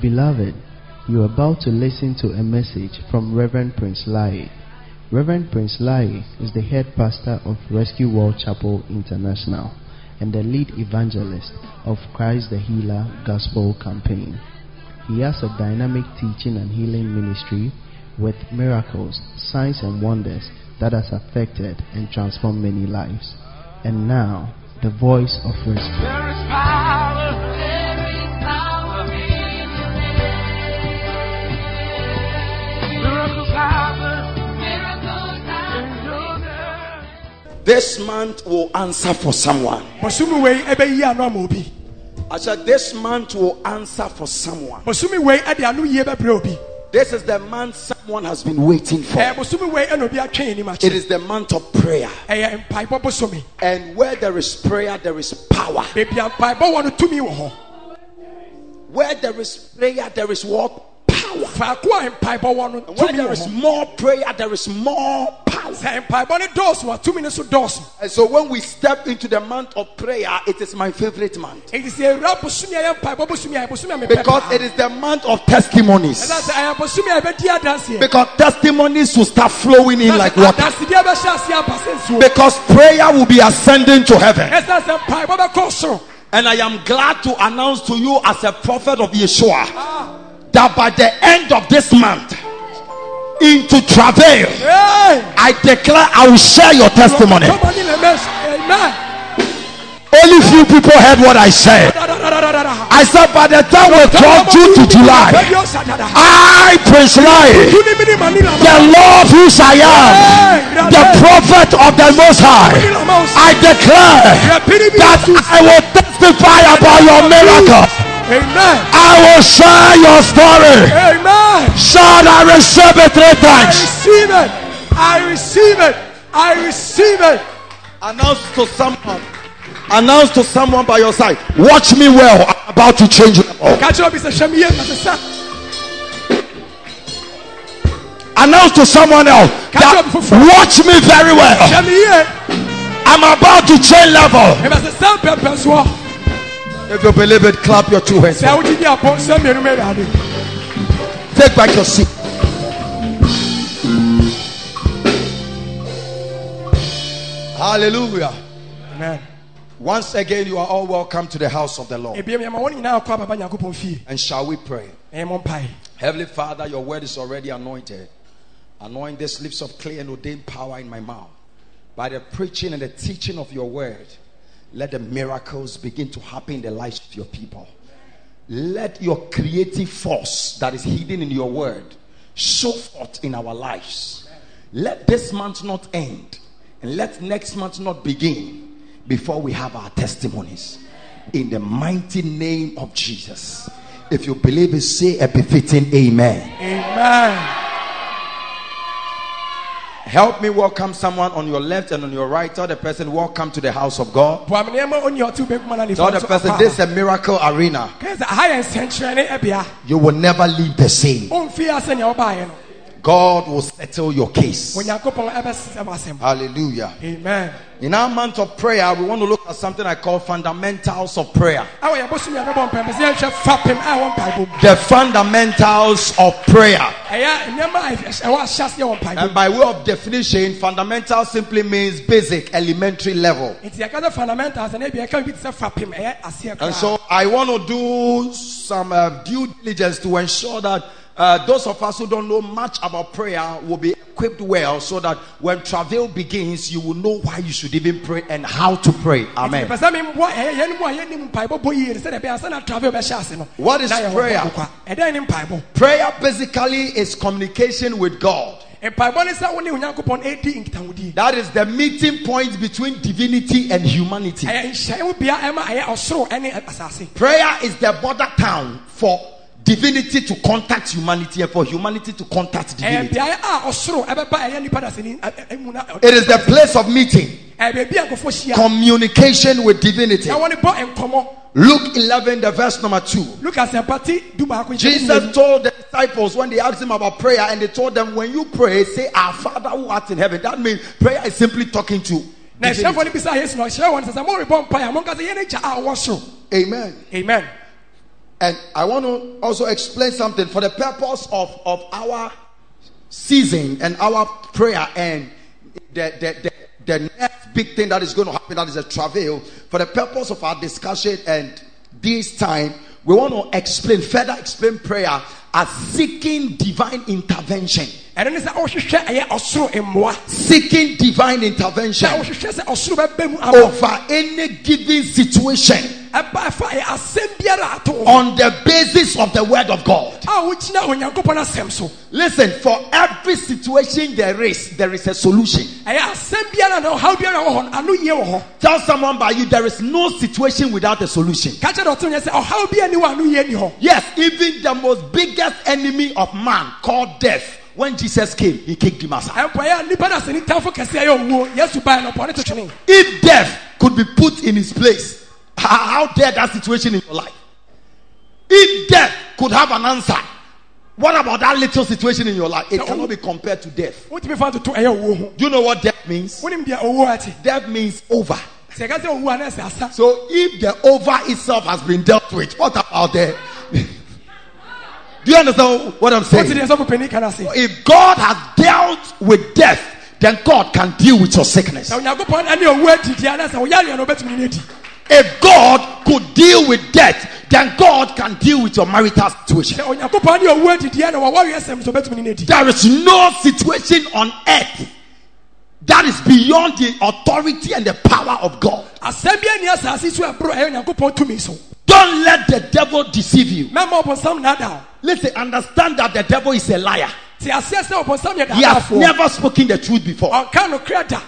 Beloved, you are about to listen to a message from Reverend Prince Lai. Reverend Prince Lai is the head pastor of Rescue World Chapel International and the lead evangelist of Christ the Healer Gospel Campaign. He has a dynamic teaching and healing ministry with miracles, signs, and wonders that has affected and transformed many lives. And now, the voice of rescue. There is power. Miracles happen. in your name. This month will answer for someone. bɔsumi wei ɛbɛyi ano ama obi I said, This month will answer for someone. bɔsumi wei ɛde ano yie bɛbrɛ obi This is the month someone has been waiting for. Eh, ɛɛ bɔsumi wei ɛna obi atwɛn anim It is the month of prayer. Eh, bɔsumi And where there is prayer, there is power. beebi a mpaebɔ wɔ no tumi wɔ hɔ Where there is prayer, there is what? Power. faako a mpaebɔ wɔ no And where there is more prayer, there is more power. sɛ mpaebɔ ne dɔɔso a tumi ne so And so when we step into the month of prayer, it is my favorite month. eti sɛ ewura bɔsumi a yɛ mpaebɔ bɔsumi a yɛ bɔsumi a mepɛ Because it is the month of testimonies. ɛna sɛ ɛyɛ bɔsumi a yɛbɛdi adanseɛ Because testimonies will start flowing in like water. adansedeɛ bɛhyɛ ase aba sɛ nsuo Because prayer will be ascending to heaven. ɛsɛ sɛ mpaebɔ bɛkɔ soro And I am glad to announce to you as a prophet of Yeshua that by the end of this month, into travail, Hey! I declare I will share your testimony. Somebody in the mess. Amen. Only few people heard what I said. I said by the time we talk June to July, I, Prince Lai, the Lord whose I am, the prophet of the Most High, I declare that I will testify about your miracle. Amen. I will share your story. Amen. Shout, I receive it three I times. receive it. I receive it. I receive it. Announce to someone. Announce to someone by your side. Watch me well. I'm about to change level. Catch up, Mr. Shamiye, Mr. Sa. Announce to someone else. That, watch me very well. I'm about to change level. If you believe it, clap your two hands. Sɛ wogye di apɔ nsɛm mmienu mɛ Awurade. Take back your seat. Hallelujah. Amen. Once again, you are all welcome to the house of the Lord. Ebiem yɛma wɔn nyinaa kɔ ababa Nyankopɔn fie. And shall we pray? Ɛyɛ mo mpae. Heavenly Father, your word is already anointed. Anoint these lips of clay and ordain power in my mouth. By the preaching and the teaching of your word, let the miracles begin to happen in the lives of your people. Let your creative force that is hidden in your word show forth in our lives. Let this month not end, and let next month not begin before we have our testimonies. In the mighty name of Jesus. If you believe it, say a befitting amen. Amen. Help me welcome someone on your left and on your right. Tell the person, Welcome to the house of God. Boam nneɛma oni a ɔte wo benkum ana nifa Tell the person, This is a miracle arena. Kɛsɛ aha yɛ nsɛnkyerɛnne ɛbea. You will never leave the same. Ɔmfi ase nea ɔbaeɛ no. God will settle your case. Onyankopɔn ɛbɛsɛ w'asɛm. Hallelujah. Amen. In our month of prayer, we want to look at something I call fundamentals of prayer. Awɔ yɛ bosom yɛ bɛbɔ mpae. Bɛsɛ yɛhwɛ fapem a ɛwɔ mpaebɔ mu. The fundamentals of prayer. ɛyɛ nneɛma a ɛwɔ ahyɛseɛ wɔ mpaebɔ And by way of definition, fundamental simply means basic, elementary level. nti yɛka sɛ fundamentals ɛna ebi yɛka bi te sɛ fapem ɛyɛ aseɛ And so I want to do some uh, due diligence to ensure that uh, those of us who don't know much about prayer will be equipped well so that when travail begins, you will know why you should even pray and how to pray. Amen. mepɛ sɛ memboa ɛyɛ eh, yɛn eh, mu a yɛnim eh, mpaebɔ bɔ yie sɛdeɛ ɛbɛyɛ sɛ na travel bɛhyɛ ase no What is prayer? bɔkɔkwa. ɛdɛn ne mpaebɔ Prayer basically is communication with God. mpaebɔ ne sɛ wo ne onyankopɔn ɛdi nkitahodie That is the meeting point between divinity and humanity. ɛyɛ nhyɛn bia ɛma ɛyɛ ɔsoro ɛne asase Prayer is the border town for divinity to contact humanity and for humanity to contact divinity. Eh, na It is the place of meeting eh, ɛyɛ baabi a nkɔfoɔ hyia communication with divinity. na wɔne bɔ nkɔmmɔ Luke 11, the verse number 2. lukas ɛmpati du baako nkyɛn Jesus told the disciples when they asked him about prayer, and they told them, When you pray, say, Our Father who art in heaven. That means prayer is simply talking to. divinity. ɛhyɛfoɔ no bisa yesu na ɔhyerɛ wɔn sɛ sɛ morebɔ mpaeɛ a monka sɛ yɛne gya a ɔwɔ soro Amen. amen And I want to also explain something for the purpose of, of our season and our prayer and the, the, the, the next big thing that is going to happen that is a travail. For the purpose of our discussion and this time, we want to explain, further explain prayer as seeking divine intervention. ɛno ne sɛ wohwehwɛ ɛyɛ ɔsoro mmoa Seeking divine intervention wohwehwɛ sɛ ɔsoro bɛbɛ mu ama over any given situation ɛba ɛfa ɛyɛ asɛm biara ato wo ho on the basis of the word of God. a wogyina onyankopɔn asɛm so Listen, for every situation there is, there is a solution. ɛyɛ asɛm biara na ɔhaw biara wɔ hɔ no ano yie wɔ hɔ Tell someone by you, there is no situation without a solution. ka kyerɛ dɛ ɔto nyɛ sɛ ɔhaw biara ni wɔ ano yie Yes, even the most biggest enemy of man called death, when Jesus came, he kicked him aside. ɛmpo ɛyɛ nnipa no asɛni tamfo kɛseɛ yɛ owuo yesu baɛ no ɔpɔne to twene If death could be put in his place, how dare that situation in your life? If death could have an answer, what about that little situation in your life? It cannot be compared to death. wotumi fa toto ɛyɛ owuo ho Do you know what death means? wonim deɛ owuo ate Death means over. sɛ ɛka sɛ owuo a na ɛsɛ asa So if the over itself has been dealt with, what about the? Do you understand what I'm saying? deɛ sɛ wopɛni ka no If God has dealt with death, then God can deal with your sickness. Na onyankopɔn ɛne owuo adidiɛ na sɛ woyareɛ no wobɛtumi ne adi If God could deal with death, then God can deal with your marital situation. sɛ onyankopɔn ne owuo adidiɛ na wɔwɔ wiasɛm so wobɛtumi ne adi There is no situation on earth that is beyond the authority and the power of God. asɛm bi ani asase so ɛboro ɛyɛ onyankopɔn tumi so Don't let the devil deceive you. mɛma ɔbɔnsam nada Listen, understand that the devil is a liar. te aseɛ sɛ ɔbɔnsam yɛ He has never spoken the truth before. ɔnka nokorɛ da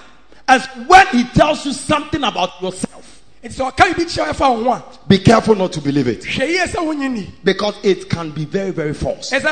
As when he tells you something about yourself, nti sɛ ɔka bibi kyerɛ ɛfa wo ho a be careful not to believe it hwɛ yie sɛ wonyi ni because it can be very, very false. And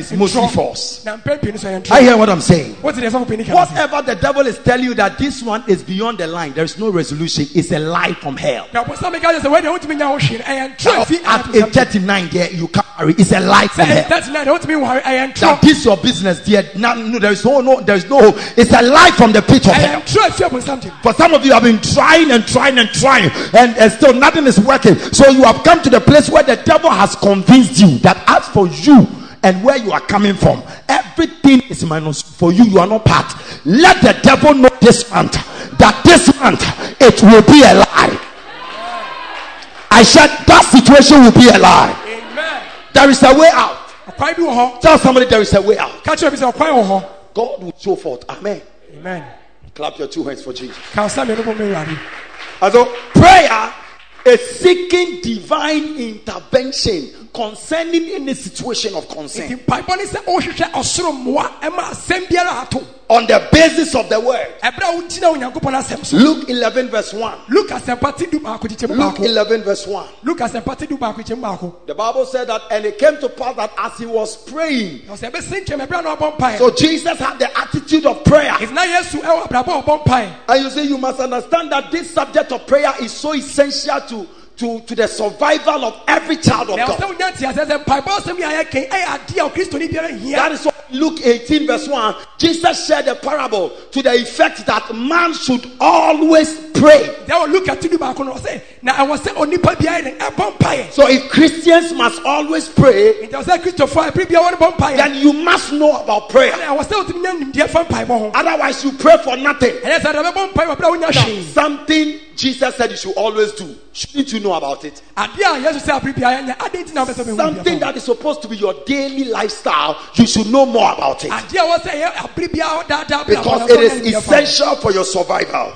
it's mostly false. na mpɛn pii no so ɛyɛ I hear what I'm saying. wote deɛ sɛ wopɛni ka no ase Whatever the devil is telling you that this one is beyond the line, there is no resolution. It's a lie from hell. na ɔbɔnsam ka kyerɛ sɛ wɔdeɛ wotumi nya wo hwee no ɛyɛ ntorɔ fi At age 39, there you can't. It's a lie from hell. that's nine wotumi That this your business, dear. No, no, there is no, no, there is no hope. It's a lie from the pit of hell. ntorɔ fi ɔbɔnsam gyem For some of you have been trying and trying and trying, and, and still nothing is working. So you have come to the place where the devil has convinced you that as for you and where you are coming from, everything is minus for you. You are not part. Let the devil know this month that this month it will be a lie. I said that situation will be a lie. amen There is a way out. ɔkwan bi wɔ Tell somebody there is a way out. ka kyerɛ bi sɛ ɔkwan wɔ God will show forth. Amen. amen Clap your two hands for Jesus. ka wo sa mmienu bɔ me awurade And so prayer is seeking divine intervention concerning any situation of concern mpaebɔ ne sɛ wohwehwɛ ɔsoro mmoa ɛma asɛm biara ato on the basis of the word. ɛberɛ a wogyina onyankopɔn asɛm so Luke 11 verse 1. luke asɛmpa te du baako kyekyɛm Luke baako 11 verse 1. luke asɛmpa te du baako kyɛm baako The Bible said that, and it came to pass that as he was praying, na ɔsɛ ɛbɛsi nkyɛm ɛberɛ a na ɔbɔ mpaeɛ so Jesus had the attitude of prayer. ɛti na yesu ɛwɔ abrabɔ a ɔbɔ mpaeɛ And you see, you must understand that this subject of prayer is so essential to, to, to the survival of every child of na ɛwɔ sɛ God. wonya nte asɛ sɛ mpaebɔ asɛm yɛ a yɛkɛn ɛyɛ adeɛ a okristoni biara That is why Luke 18, verse 1, Jesus shared a parable to the effect that man should always pray. sɛ wɔ luke ate du baako no ɔsɛ na ɛwɔ sɛ onipa biara ne ɛbɔ mpaeɛ So if Christians must always pray, nti ɛwɔ sɛ kristofoɔ a ɛbere biara wɔde bɔ mpaeɛ then you must know about prayer. na ɛwɔ sɛ wotumi nya nimdeɛ fa mpaebɔ ho Otherwise, you pray for nothing. ɛyɛ sɛ ɛdɛ bɛbɔ mpaeɛ wɔ berɛ a wonya Something Jesus said you should always do. Shouldn't you know about it? adeɛ a yesu sɛ abere biara nyɛ adɛn nti na wobɛ sɛ bɛhu Something that is supposed to be your daily lifestyle, you should know more about it. adeɛ a wɔ sɛ ɛyɛ abere biara daadaa brɛ Because it is it nya is nimdeɛ fa ho. essential for your survival.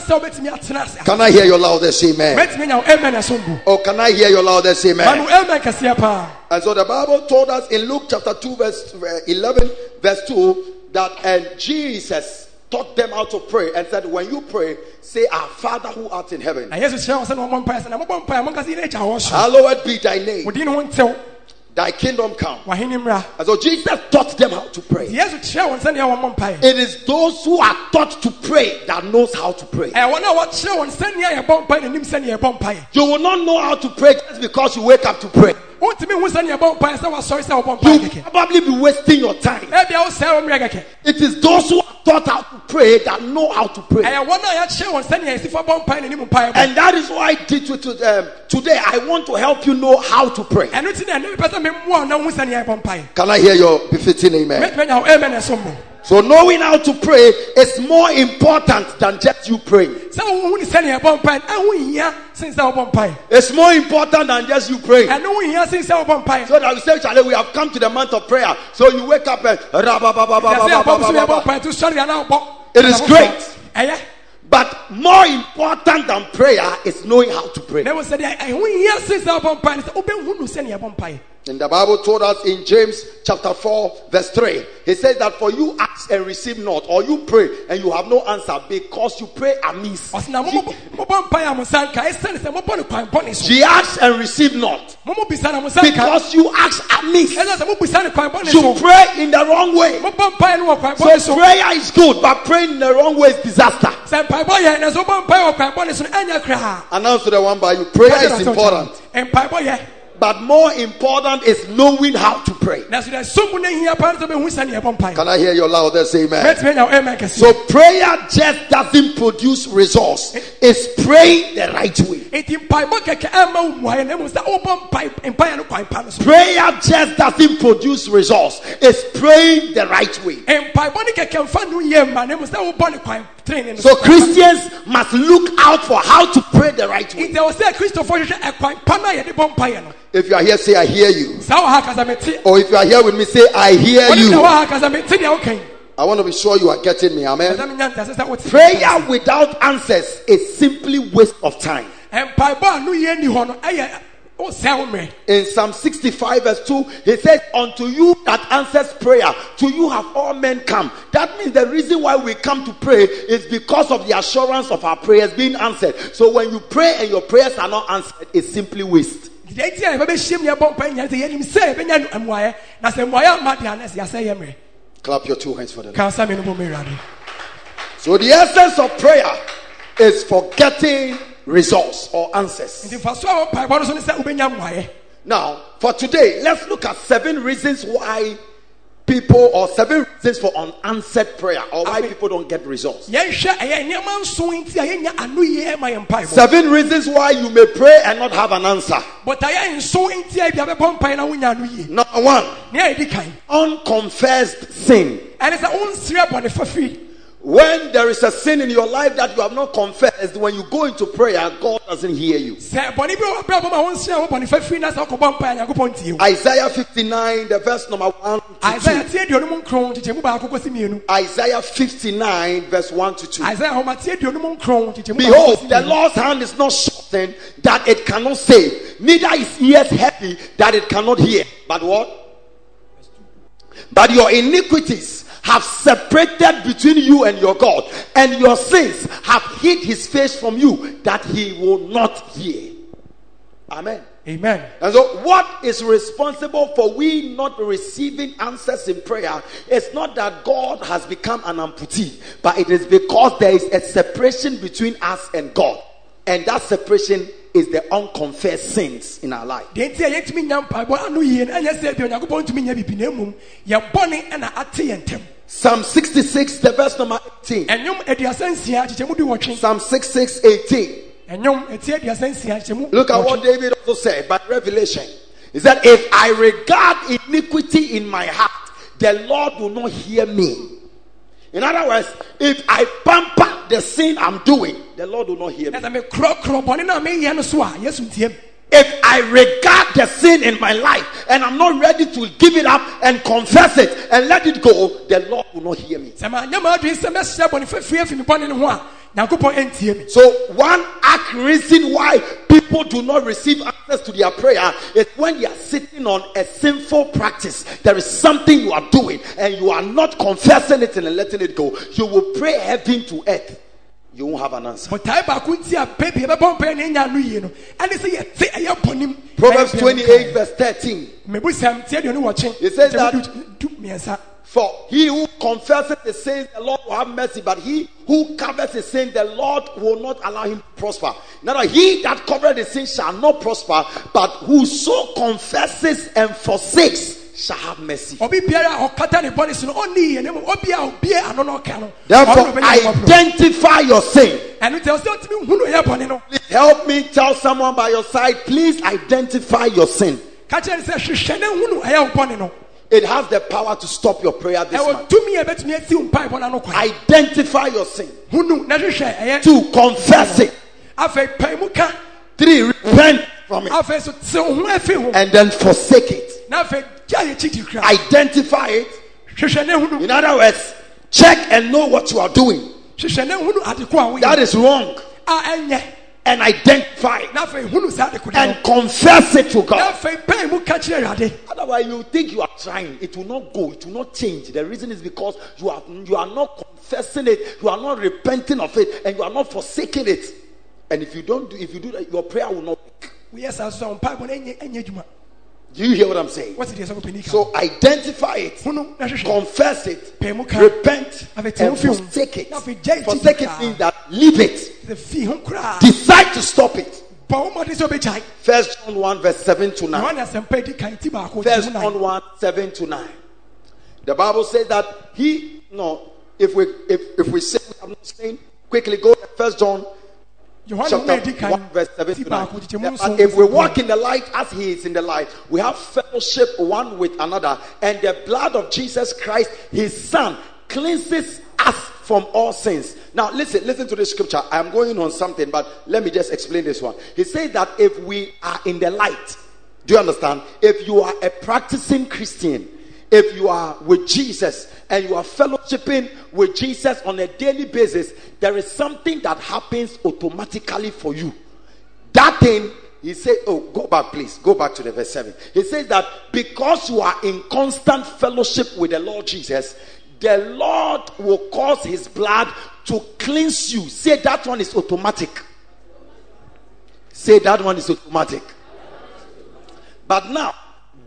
Ɛsɛ sɛ wohia sɛ wobɛtumi atena ase Can I hear your loudest amen? wobɛtumi anya wo amen ɛso can I hear your loudest amen? no amen kɛseɛ paa And so the Bible told us in Luke chapter 2, verse uh, 11, verse 2, that and Jesus taught them how to pray and said, When you pray, say, Our Father who art in heaven, na yesu kyerɛ wɔ sɛ na ɔmmɔ mpaeɛ sɛ na mobɔ mpaeɛ monka sɛ yɛne agya wɔ so hallowed be thy name. Wo din no ho ntew Thy kingdom come. And so Jesus taught them how to pray. yesu kyerɛ wɔn sɛdeɛ wɔmmɔ mpaeɛ It is those who are taught to pray that knows how to pray. ɛyɛ wɔn a wɔkyerɛ wɔn sɛdeɛ yɛbɔ mpaeɛ n'anim sɛdeɛ yɛbɔ mpaeɛ You will not know how to pray just because you wake up to pray. Wontumi hu sɛdeɛ yɛbɔ mpaeɛ sɛ wasɔre sɛ wɔbɔ You mpaeɛ will kɛkɛ probably be wasting your time. ebia wosɛe wɔ mmerɛ kɛkɛ It is those who are taught how to pray that know how to pray. ɛyɛ wɔn a yɛkyerɛ wɔn sɛdeɛ yɛsi fɔ bɔ mpaeɛ n'anim mpaeɛ And that is why I teach you to, um, today. I want to help you know how to pray. ɛno ti na ɛne mepɛ sɛ memmoa na hu sɛdeɛ yɛbɔ mpaeɛ Can I hear your befitting amen? Mɛtumi anya wo amen ɛso mmɔ So knowing how to pray is more important than just you praying. sɛ wohu ne sɛdeɛ yɛbɔ mpaeɛ ɛho hia sen sɛ wobɔ mpaeɛ It's more important than just you praying. ɛno ho hia sen sɛ wobɔ mpaeɛ So that we say, Charlie, we have come to the month of prayer. So you wake up and It is great. But more important than prayer is knowing how to pray. And the Bible told us in James chapter 4, verse 3, he says that for you ask and receive not, or you pray and you have no answer because you pray amiss. She asks and receive not because you ask amiss. You pray in the wrong way. So prayer is good, but praying in the wrong way is disaster. Announce to the one by you. Prayer is important, but more important is knowing how to pray. na so deɛ som no hia paa no sɛ wobɛhu sɛdeɛ yɛbɔ mpaeɛ Can I hear your loudest amen? mɛtumi anya wo amen So prayer just doesn't produce results. Eh? It's praying the right way. enti mpaebɔ kɛkɛ ɛma eh, wo mmuaeɛ na mmom oh, sɛ wobɔ mpae- mpaeɛ no kwan pa no so Prayer just doesn't produce results. It's praying the right way. Eh, mpaebɔ no kɛkɛ mfa no yie mma na mmom sɛ wobɔ ne kwan tenene no So Christians must look out for how to pray the right way. nti ɛwɔ sɛ kristofoɔ hwehwɛ ɛkwan pa no a yɛde bɔ mpaeɛ no If you are here, say I hear you. saa wɔ ha kasa mete Or if you are here with me, say I hear ɔne na wɔ you. ha kasa mete deɛ wokan I want to be sure you are getting me. ɛsɛ Amen. menya ntasɛ sɛ wote Prayer without answers is simply waste of time. Mpaebɔ a no yie ni hɔ no ɛyɛ wosɛe wo mmerɛ In Psalm 65, verse 2, he says, Unto you that answers prayer, to you have all men come. That means the reason why we come to pray is because of the assurance of our prayers being answered. So when you pray and your prayers are not answered, it's simply waste. deɛ nti a yɛbɛbɛhyia mu yɛbɔ mpaeɛ nyɛ sɛ yɛnim sɛ yɛbɛnya no mmuaeɛ na sɛ mmuaeɛ amma deɛ a na sɛ yɛasɛ yɛ mmerɛ Clap your two hands for the Lord. ka sa me no bɔ me awurade So the essence of prayer is for getting results or answers. nti fa so a wɔ mpaebɔ no so ne sɛ wobɛnya mmuaeɛ Now, for today, let's look at seven reasons why people or seven reasons for unanswered prayer or why people don't get results. yɛnhwɛ ɛyɛ nneɛma nson nti a yɛnya ano yie ma yɛ mpaebɔ Seven reasons why you may pray and not have an answer. bɔtayɛ nson nti a bia bɛbɔ mpaeɛ na wonya ano yie Number one, nea yɛdi kan unconfessed sin. Ɛne sɛ wonsrɛ bɔne fafi When there is a sin in your life that you have not confessed, when you go into prayer, God doesn't hear you. sɛ bɔne bi wɔ brɛ bɔ ma wonsrɛ wo bɔne fafi na sɛ wokɔbɔ mpaeɛ a nyankopɔn ntie wo Isaiah 59, the verse number 1 to 2. tie aduonum nkron kyekyɛmu baako kɔsi mmienu Isaiah 59, verse 1 to 2. isaia homa tie aduonum nkron kyekyɛmu baako Behold, the Lord's hand is not shortened that it cannot save, neither is his ears heavy that it cannot hear. But what? But your iniquities have separated between you and your God, and your sins have hid his face from you that he will not hear. Amen. amen And so, what is responsible for we not receiving answers in prayer is not that God has become an amputee, but it is because there is a separation between us and God. And that separation is the unconfessed sins in our life. deɛ nti a yɛntumi nya mpaebɔ ano yie no ɛnyɛ sɛ bia onyankopɔn ntumi nya bibi na mmom yɛbɔne ɛna ate yɛn ntam Psalm 66, the verse number 18. ɛnwom aduasa nsia kyekyɛmu di wɔtwe Psalm 66, 18. ɛnwom ɛti aduasa nsia kyekyɛmu Look at what David also said by revelation. He said, If I regard iniquity in my heart, the Lord will not hear me. In other words, if I pamper the sin I'm doing, the Lord will not hear me. Ɛsɛ mekorɔkorɔ bɔne no a meyɛ no so a yesu ntiem If I regard the sin in my life and I'm not ready to give it up and confess it and let it go, the Lord will not hear me. sɛ manyɛ maadwene sɛ mɛhyɛ bɔne fafiri afi me bɔne no ho a nyankopɔn ɛntie me So, one act reason why people do not receive answers to their prayer is when you are sitting on a sinful practice. There is something you are doing and you are not confessing it and letting it go. You will pray heaven to earth. You won't have an answer. botae baako a baabi yɛbɛbɔ mpaeɛ na ɛnya ano yie no ɛne sɛ yɛte ɛyɛ bɔnem Proverbs 28, verse 13. mebusam tiɛ deɛ ne wɔkye It says that- wodu- du mmiɛnsa For he who confesses his sins, the Lord will have mercy, but he who covers his sin, the Lord will not allow him to prosper. Now, he that covereth his sin shall not prosper, but whoso confesses and forsakes shall have mercy. obi biara a ɔkata ne bɔne so no ɔnni yie ne mu obi a obie ano no ɔka no Therefore, ɔno na ɔbɛnya mmɔborɔ. identify your sin. ɛno nti ɔsɛ ɔtumi hu no ɔyɛ bɔne no Please help me tell someone by your side, please identify your sin. ka kyerɛ ne sɛ hwehwɛ ne hu no ɛyɛ wo bɔne no It has the power to stop your prayer this month. tumi a ɛbɛtumi asi wo mpaebɔ no ano kwan Identify your sin. hu no na hwehwɛ ɛyɛ Two, confess it. afei pae mu ka Three, repent from it. afei so te wo ho afi ho And then forsake it. Na afei gya yɛ kyidi kora Identify it. hwehwɛ ne hu no In other words, check and know what you are doing. hwehwɛ ne hu no ade ko a That is wrong. And identify it. na afei hu no saa ade ko no And confess it to God. afei pae mu ka kyerɛ awurade Otherwise, you think you are trying. It will not go. It will not change. The reason is because you are you are not confessing it. You are not repenting of it, and you are not forsaking it. And if you don't do, if you do that, your prayer will not. work. Do you hear what I'm saying? wɔte deɛ sɛ So identify it. hu no na hwehwɛ confess it, Pay mo ka. repent, Afei, te wo and forsake it. Na afei, gya iti Forsake it means that leave it. sɛ fii ho koraa Decide to stop it. bɔ wo mmɔden sɛ wobɛgyae First John 1, verse 7 to 9. yohane asɛmpa di kan ti baako First John 1, 7 to 9. The Bible says that he no, if we if, if we say we have not seen, quickly go to First John chapter 1, verse 7 ti to 9. baako tete mu That nson if we walk in the light as he is in the light, we have fellowship one with another, and the blood of Jesus Christ, his son, cleanses us from all sins. Now, listen, listen to this scripture. I am going on something, but let me just explain this one. He says that if we are in the light, do you understand? If you are a practicing Christian, if you are with Jesus and you are fellowshipping with Jesus on a daily basis, there is something that happens automatically for you. That thing, he said, Oh, go back, please. Go back to the verse 7. He says that because you are in constant fellowship with the Lord Jesus, the Lord will cause his blood to cleanse you. Say that one is automatic. Say that one is automatic. But now,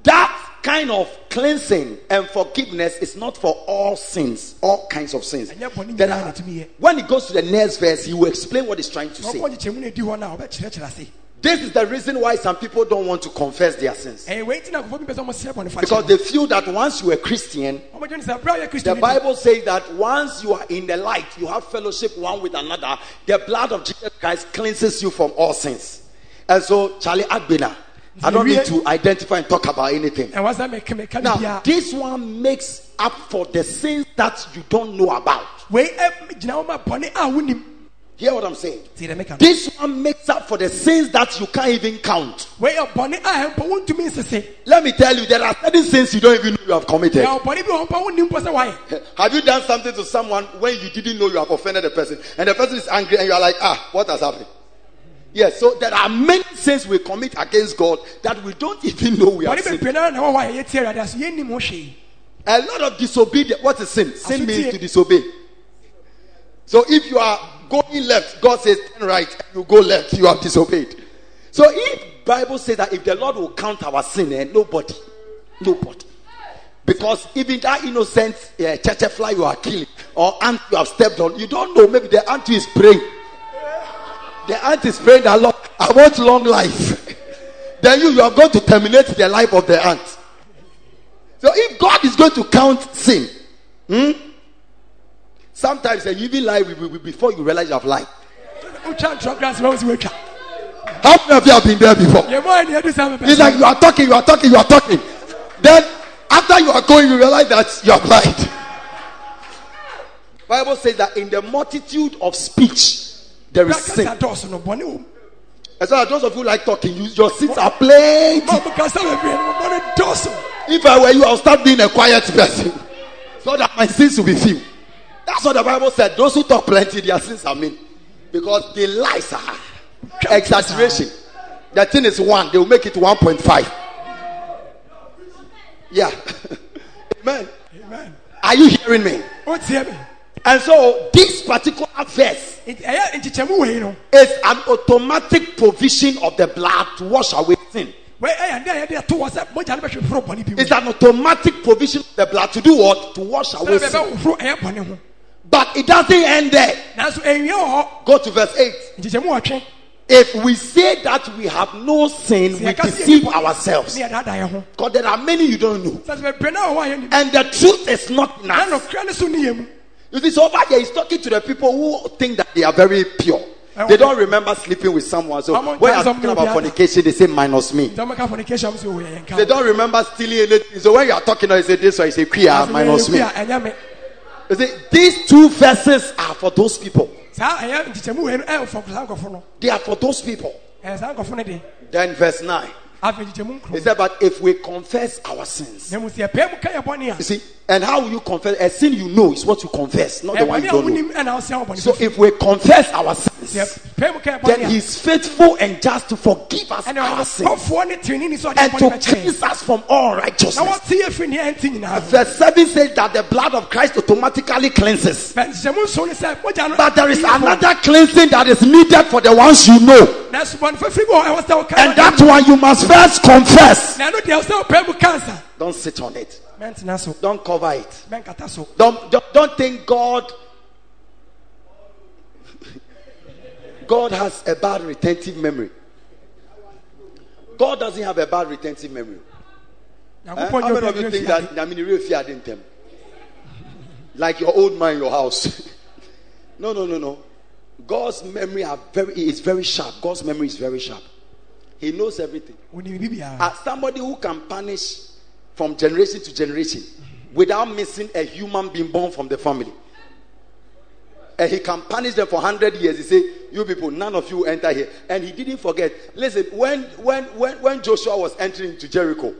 that kind of cleansing and forgiveness is not for all sins, all kinds of sins. Are- na ɛtumi yɛ. when he goes to the next verse, he will explain what he's trying to say. ɔkɔ nkyekyɛmu no edi hɔ no a ɔbɛkyerɛkyerɛ ase This is the reason why some people don't want to confess their sins. ɛyɛ wei nti na nkɔfoɔ bi pɛ sɛ ɔmɔsrɛ bɔne fa Because they feel that once you are a Christian, ɔmɔdwene sɛ berɛ a ɔyɛ the Bible says that once you are in the light, you have fellowship one with another, the blood of Jesus Christ cleanses you from all sins. And so, Charlie Agbena, I don't need to identify and talk about anything. ɛwɔ sɛ meka meka Now, this one makes up for the sins that you don't know about. wei eh, ɛ- gyina wo ma bɔne a ah, wonim Hear what I'm saying? tie dɛ meka no This one makes up for the sins that you can't even count. wei yɛ ah, bɔne eh, a ɛmpo wontumi nsese Let me tell you, there are certain sins you don't even know you have committed. yɛwɔ bɔne bi wɔ hɔ mpo a wonnim mpo sɛ woayɛ Have you done something to someone when you didn't know you have offended the person, and the person is angry, and you are like, ah, what has happened? Yes, so there are many sins we commit against God that we don't even know we have bɔne sinned. bebree no ara na ɛwɔ hɔ a yɛtie awurade aso yɛnnim A lot of disobedience. What is sin? Sin means to disobey. So if you are going left, God says turn right, and you go left, you have disobeyed. So if Bible says that if the Lord will count our sin, eh, nobody, nobody. Because even that innocent uh, church fly you are killing or ant you have stepped on, you don't know. Maybe the ant is praying. The ant is praying that Lord, I want long life. then you, you are going to terminate the life of the ant. So if God is going to count sin, hmm, sometimes eh, you even lie be- be- before you realize you have lied. How many of you have been there before? It's like you are talking, you are talking, you are talking. Then after you are going, you realize that you have lied. Bible says that in the multitude of speech there is sin. kasa dɔɔso no bɔne wɔ mu And so those of you like talking, you, your seats are plenty. ma mokasa bebree no bɔne dɔɔso If I were you, I'll start being a quiet person so that my sins will be few. That's what the Bible said. Those who talk plenty, their sins are mean because the lies are exaggeration. The thing is one, they will make it 1.5. Yeah. Amen. Amen. Are you hearing me? wotie me And so, this particular verse nti ɛyɛ nkyekyɛmu wei no is an automatic provision of the blood to wash away sin. wei ɛyɛ adeɛ a yɛde ato hɔ sɛ mogya no bɛhwehoro bɔne bi mu It's an automatic provision of the blood to do what? To wash away sin. bɛbɛhohoro ɛyɛ bɔne ho But it doesn't end there. wɔ Go to verse 8. If we say that we have no sin, we deceive ourselves. ne yɛdaadaa yɛ ho Because there are many you don't know. sɛ sɛ bebree na wɔ hɔ a yɛnim And the truth is not in na us. nokora ne so ne yɛ mu You see, so over here, he's talking to the people who think that they are very pure. They don't remember sleeping with someone. So when you're talking about fornication, they say minus me. nti ɔmɛka fornication mo sɛ ɔwɔ yɛ yɛnka They don't remember stealing anything. So when you are talking, you say this or you say queer minus me. You see, these two verses are for those people. saa ɛyɛ nkyekyɛmu wei no ɛyɛ fɔ saa nkɔfo no They are for those people. ɛyɛ saa nkɔfo no de Then verse 9. He said, But if we confess our sins, na mu sɛ yɛpɛɛ mu ka yɛ bɔne a you see, and how will you confess? A sin you know is what you confess, not the one you don't know. wonim ɛna ɔsia wɔ bɔne So if we confess our sins, yɛpɛɛ mu ka yɛ bɔne then he's faithful and just to forgive us our sins ɔkɔfoɔ ne tirinini sɛ ɔde and to cleanse us from all righteousness. wɔte yɛ firi neɛ ɛnti nyinaa ho Verse 7 says that the blood of Christ automatically cleanses. Bɛ nkyekyɛmu nso ne sɛ mogya no But there is another cleansing that is needed for the ones you know. Nanso bɔne fɛfiri bi wɔ hɔ, ɛwɔ And bɔne that one you must first confess. na ɛno deɛ ɛwɔ sɛ wopɛɛ mu cancer Don't sit on it. Don't cover it. Don't, don't, don't think God God has a bad retentive memory. God doesn't have a bad retentive memory. Eh? How many of you think that I mean you really fear them? Like your old man in your house. no, no, no, no. God's memory are very is very sharp. God's memory is very sharp. He knows everything. biribiara. As somebody who can punish from generation to generation without missing a human being born from the family. And he can punish them for 100 years. He say, You people, none of you enter here. And he didn't forget. Listen, when, when, when, when Joshua was entering into Jericho,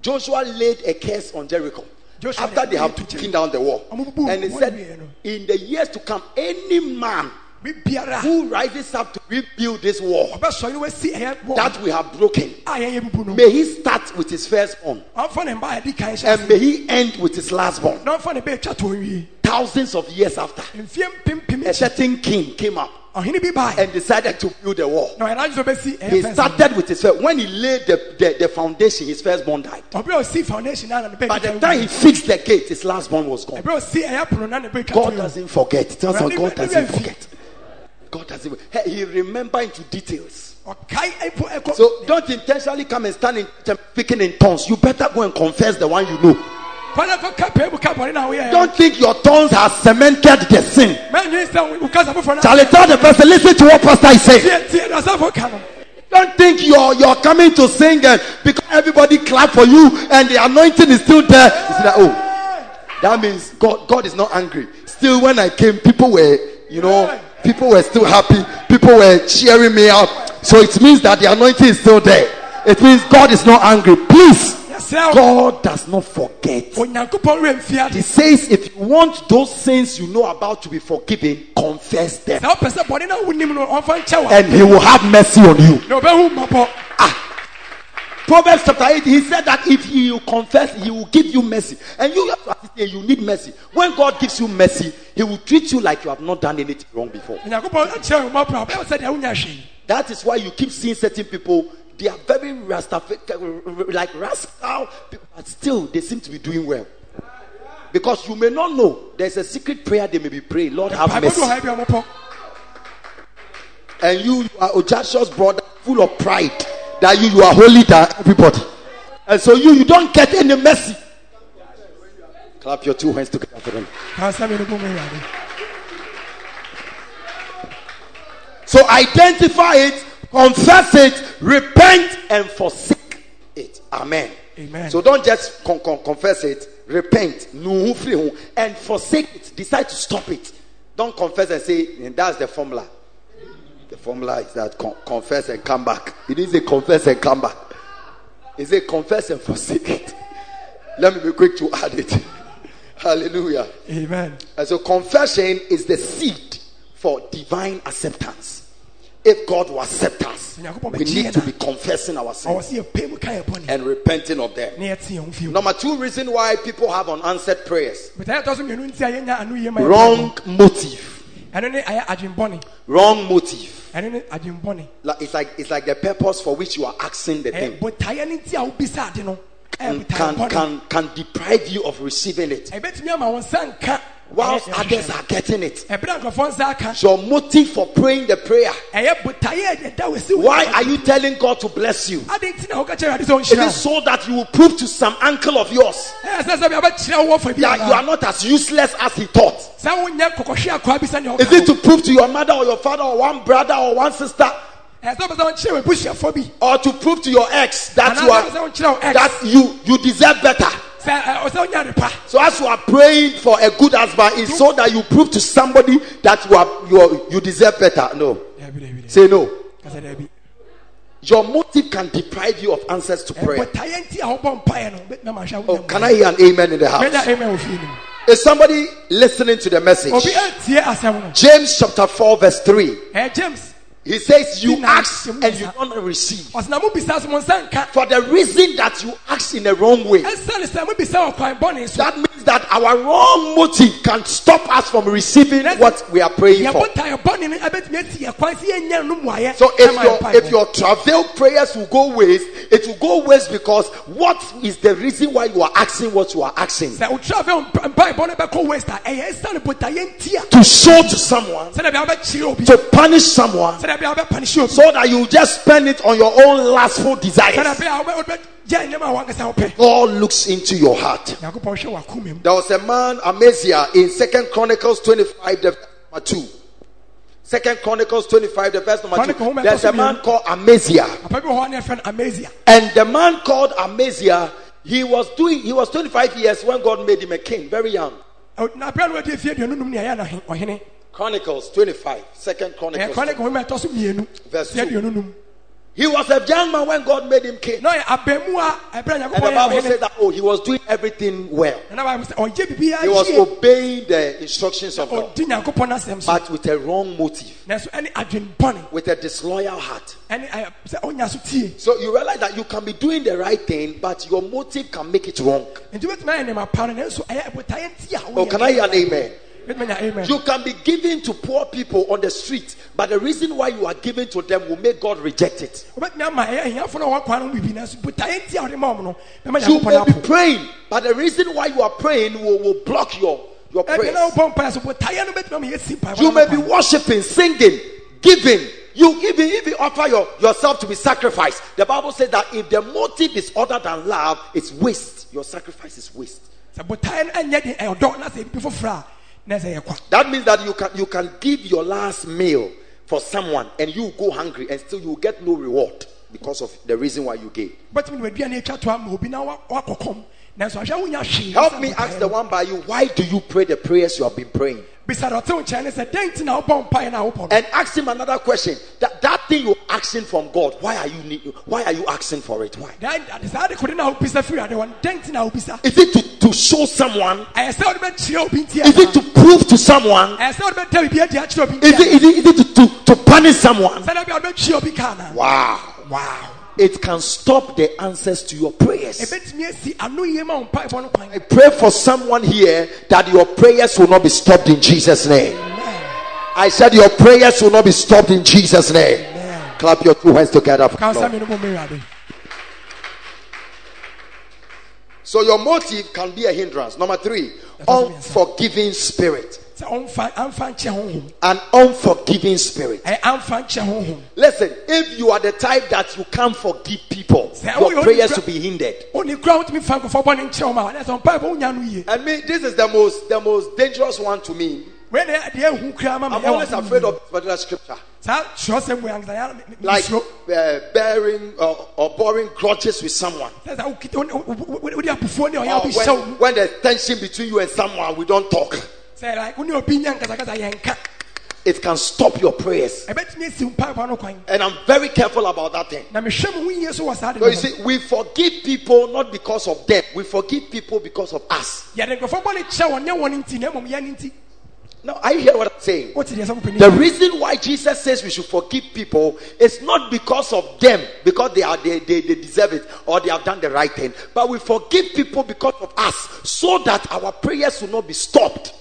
Joshua laid a curse on Jericho. Joshua after they have taken down the wall. And he said. In the years to come, any man who rises up to rebuild this wall ɔbɛsɔre no wasi ɛyɛ wɔ that we have broken, a yɛyɛ bubu no may he start with his firstborn. ɔmfa ne mba a yɛdi kan hyɛ and may he end with his lastborn. na ɔmfa ne bɛɛtwa to nwie Thousands of years after, a certain king came up ɔhene bi bae and decided to build a wall. na ɔyɛ n'adwe sɛ ɔbɛsi He started with his first. When he laid the, the, the foundation, his firstborn died. ɔbɛrɛ ɔsi foundation na na ne By the time he fixed the gate, his lastborn was gone. ɛbɛrɛ ɔsi ɛyɛ pono na ne bɛɛtwa God doesn't forget. God doesn't forget. God. Hey, He remember into details. So don't intentionally come and stand in speaking in tongues. You better go and confess the one you know. kɔnɛ kɔ ka pɛɛ mu ka bɔne na woyɛ Don't think your tongues have cemented the sin. mɛnwi sɛ wo kasa foforɔ na Charlie, tell the person, listen to what Pastor is saying. tie tie na asafo ka no Don't think you're you're coming to sing and because everybody clap for you and the anointing is still there. You see that? Oh, that means God God is not angry. Still, when I came, people were you know people were still happy. People were cheering me up. So it means that the anointing is still there. It means God is not angry. Please, God does not forget. onyankopɔn werɛ mfi He says, if you want those sins you know about to be forgiven, confess them, sɛ wopɛ sɛ bɔne na wonim no ɔmfa nkyɛ wa and He will have mercy on you. mmɔbɔ ah, Proverbs chapter 8, he said that if you confess, he will give you mercy. And you have to understand, you need mercy. When God gives you mercy, he will treat you like you have not done anything wrong before. onyankopɔn akyerɛ wo mmɔborɔ ɔbɛyɛ wo sɛdeɛ wonya hwee That is why you keep seeing certain people, they are very rastafi- like rascal, people, but still they seem to be doing well. Because you may not know, there's a secret prayer they may be praying. Lord, have mercy. do ha bi a ɔmopɔ and you, you are Ojasho's brother, full of pride that you, you are holy than everybody. And so you, you don't get any mercy. Clap your two hands together for them. kaa sɛ mene bom awurade So identify it, confess it, repent, and forsake it. Amen. Amen. So don't just con- con- confess it, repent, and forsake it. Decide to stop it. Don't confess and say, that's the formula. Formula is that con- confess and come back. It is a confess and come back. It's a confess and forsake it. Let me be quick to add it. Hallelujah. amen And so confession is the seed for divine acceptance. If God will accept us, we need to be confessing our sins sɛ yɛpɛ mu ka yɛ bɔne and repenting of them. na yɛte yɛn ho fie Number two reason why people have unanswered prayers bɛtaa yɛtɔ so mmienu nti a yɛnya ano yie ma yɛpɛ wrong motive. Bɔ. ɛno ne ɛyɛ adwenbɔne Wrong motive. ɛno ne adwenbɔne Like it's like it's like the purpose for which you are asking the thing. botaeɛ no nti a wobisa ade no ɛyɛ can can can, can deprive you of receiving it ɛbɛtumi ama wo nsa nka whilst ɛyɛ- ɛyɛ others are getting it. no. ɛberɛ a nkurɔfoɔ nsa aka Your motive for praying the prayer. ɛyɛ botaeɛ a yɛda wo si wo Why are you telling God to bless you? ade nti na woka kyerɛ Awurade sɛ Is it so that you will prove to some uncle of yours ɛyɛ sɛ sɛ bi abɛkyerɛ wo wɔfa bi that you are not as useless as he thought? sɛ wonyɛ kɔkɔhwe akoa bi sɛnea Is it to prove to your mother or your father or one brother or one sister ɛyɛ sɛ wopɛ sɛ wɔnkyerɛ w'abusuafoɔ bi or to prove to your ex that you sɛ wopɛ sɛ are wɔnkyerɛ wo ex that you you deserve better? Sɛ ɛ, eh, sɛ wonya adepa So as you are praying for a good husband, it's so that you prove to somebody that you are you are, you deserve better. No, say no. Your motive can deprive you of answers to Ɛyɛ prayer. botaeɛ nti a wobɔ mpaeɛ no bɛtumi ama ahwɛ Oh, can I hear an amen in the house? amen wɔ fie no mu Is somebody listening to the message? obi eh, antie asɛm no James chapter 4, verse 3. ɛyɛ james He says, You ask and you don't receive. ɔsena mobisa so mo nsa nka For the reason that you ask in the wrong way. ɛsiane sɛ mobisa wɔ kwan bɔne so That means that our wrong motive can stop us from receiving what we are praying for. botaeɛ bɔne no ɛbɛtumi asi yɛ kwan sɛ yɛnya no mmuayɛ So if your if your travail prayers will go waste, it will go waste because what is the reason why you are asking what you are asking? sɛ wotra fɛ mpaebɔ no bɛkɔ west a ɛyɛ ɛsiane botaeɛ nti a To show to someone, sɛdeɛ bia wobɛkyerɛ obi to punish someone, sɛdeɛ bia wobɛpanehye obi so that you just spend it on your own lustful desires. bia wobɛ- wobɛgya nneɛma a wankasa wopɛ God looks into your heart. nyankopɔn hwɛ wakoma mu There was a man, Amaziah, in Second Chronicles 25, the verse number 2. Second Chronicles 25, the verse number 2. There's a man called Amaziah. papa bi wɔ hɔ ne yɛfrɛ no amazia And the man called Amaziah, he was doing, he was 25 years when God made him a king, very young. Na berɛ no wadi fie aduonu num ne ɛyɛ no he- ɔhene Chronicles 25, Second ɛyɛ Chronicles. kɔne ka homa ɛtɔ so mmienu Verse two. He was a young man when God made him king. na ɔyɛ eh, abamu a ɛberɛ eh, a And the Bible said that, oh, he was doing everything well. ɛna bible sɛ ɔyɛ biribiara He was obeying the instructions of oh, God, n'asɛm so but with a wrong motive, nanso ɛne adwene bɔne with a disloyal heart. ɛne ɛyɛ- sɛ oh, ɔnya so you realize that you can be doing the right thing, but your motive can make it wrong. nti wobɛtumi ayɛ nneɛma pa no nanso ɛyɛ botaeɛ nti a Oh, can I hear an amen? Wobɛtumi anya amen You can be giving to poor people on the street, but the reason why you are giving to them will make God reject it. wobɛtumi ama ɛyɛ ahiafo no a wɔkwan no bibi nanso botaeɛ nti a wode ma ɔm no bɛma You may be praying, but the reason why you are praying will, will block your, your prayers. na wobɔ mpaeɛ so botaeɛ no bɛtumi ama yɛsi mpaebɔ You may be worshiping, singing, giving. You even you offer your, yourself to be sacrificed. The Bible says that if the motive is other than love, it's waste. Your sacrifice is waste. Sɛ botaeɛ no ɛnyɛ de ɛyɛ ɔdɔ na sɛ ebi foforɔ a na sɛ yɛ kwa That means that you can you can give your last meal for someone and you go hungry and still you get no reward because of the reason why you gave. Wobɛtumi de waduane atwa to ama obi na wa- wakɔkɔm nanso ahwɛ wonya hwee Help me ask the one by you, why do you pray the prayers you have been praying? bisa dɛ ɔte wo nkyɛn ne sɛ dɛn nti na wobɔ mpaeɛ no a wopɔ no And ask him another question. That that thing you're asking from God, why are you need, why are you asking for it? Why? Dɛn- ade- saa de kode na wobisa firi ade hɔ no dɛn nti na wobisa Is it to, to show someone? ɛyɛ sɛ wode bɛkyerɛ obi nti Is it to prove to someone? ɛyɛ sɛ wode bɛda biribi adi akyerɛ obi Is it, is it, is it to, to, to punish someone? sɛdɛ bia wode bɛtwe obi ka anaa Wow. wow It can stop the answers to your prayers. ɛbɛtumi asi ano yie ma wo mpaebɔ no kwan I pray for someone here that your prayers will not be stopped in Jesus' name. I said your prayers will not be stopped in Jesus' name. Clap your two hands together. for ka the nsa Lord. me no bɔ mmɛwurade So your motive can be a hindrance. Number three, unforgiving spirit. Sɛ ɔmfa amfa nkyɛ honhom An unforgiving spirit. ɛyɛ amfa nkyɛ honhom Listen, if you are the type that you can't forgive people, your prayers will be hindered. wone kura wotumi fa nkɔfɔ bɔne nkyɛ wo ma ɛnɛ sɛ mpaebɔ wonya no yie And me, this is the most the most dangerous one to me. wei ne deɛ ɛhu kura ma me I'm always afraid of particular scripture. saa twerɛsɛm wei ankasa yɛ me- me- Like uh, bearing uh, or boring grudges with someone. Or when, when there's tension between you and someone, we don't talk. Sɛ like wone obi nya nkasakasa yɛnka It can stop your prayers. ɛbɛtumi asi wo mpaebɔ no kwan And I'm very careful about that thing. na mehwɛ mo ho yie so wɔ saa de So no you see, we forgive people not because of them, we forgive people because of us. yɛde nkurɔfoɔ bɔne kyɛ wɔn nyɛ wɔn nti na mmom yɛn nti Now, are you hear what I'm saying? wote deɛ sɛ The reason why Jesus says we should forgive people is not because of them, because they are they, they, they deserve it or they have done the right thing, but we forgive people because of us, so that our prayers will not be stopped.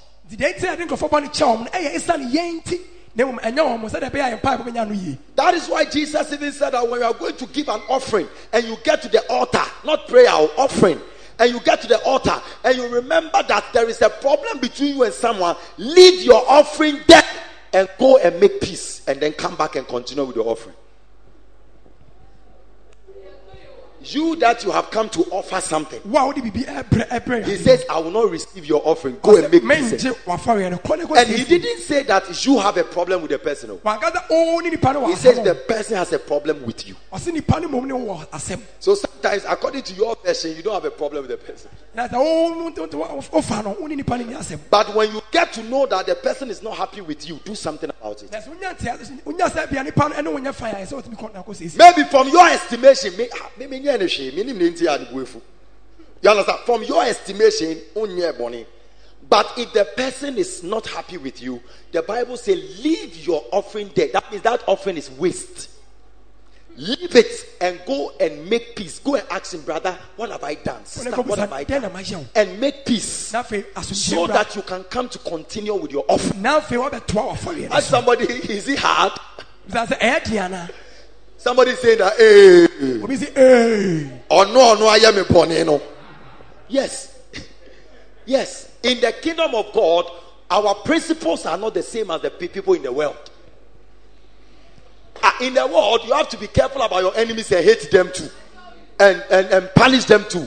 Yie That is why Jesus even said that when you are going to give an offering and you get to the altar, not prayer or offering, and you get to the altar and you remember that there is a problem between you and someone, leave your offering there and go and make peace and then come back and continue with your offering. You that you have come to offer something. He says, I will not receive your offering. Go and make peace. And he didn't say that you have a problem with the person. Oh. He says the person has a problem with you. So sometimes, according to your version, you don't have a problem with the person. But when you get to know that the person is not happy with you, do something about it. Maybe from your estimation, ah, you understand? From your estimation, but if the person is not happy with you, the Bible says, leave your offering there. That means that offering is waste. Leave it and go and make peace. Go and ask him, brother, what have I done? Sister, what have I done? And make peace so that you can come to continue with your offering. Ask somebody, is he hard? Somebody saying that, hey, obi say, ee or no, no, I am a pony, no. Yes. Yes. In the kingdom of God, our principles are not the same as the people in the world. Ah, In the world, you have to be careful about your enemies and hate them too, and, and, and punish them too.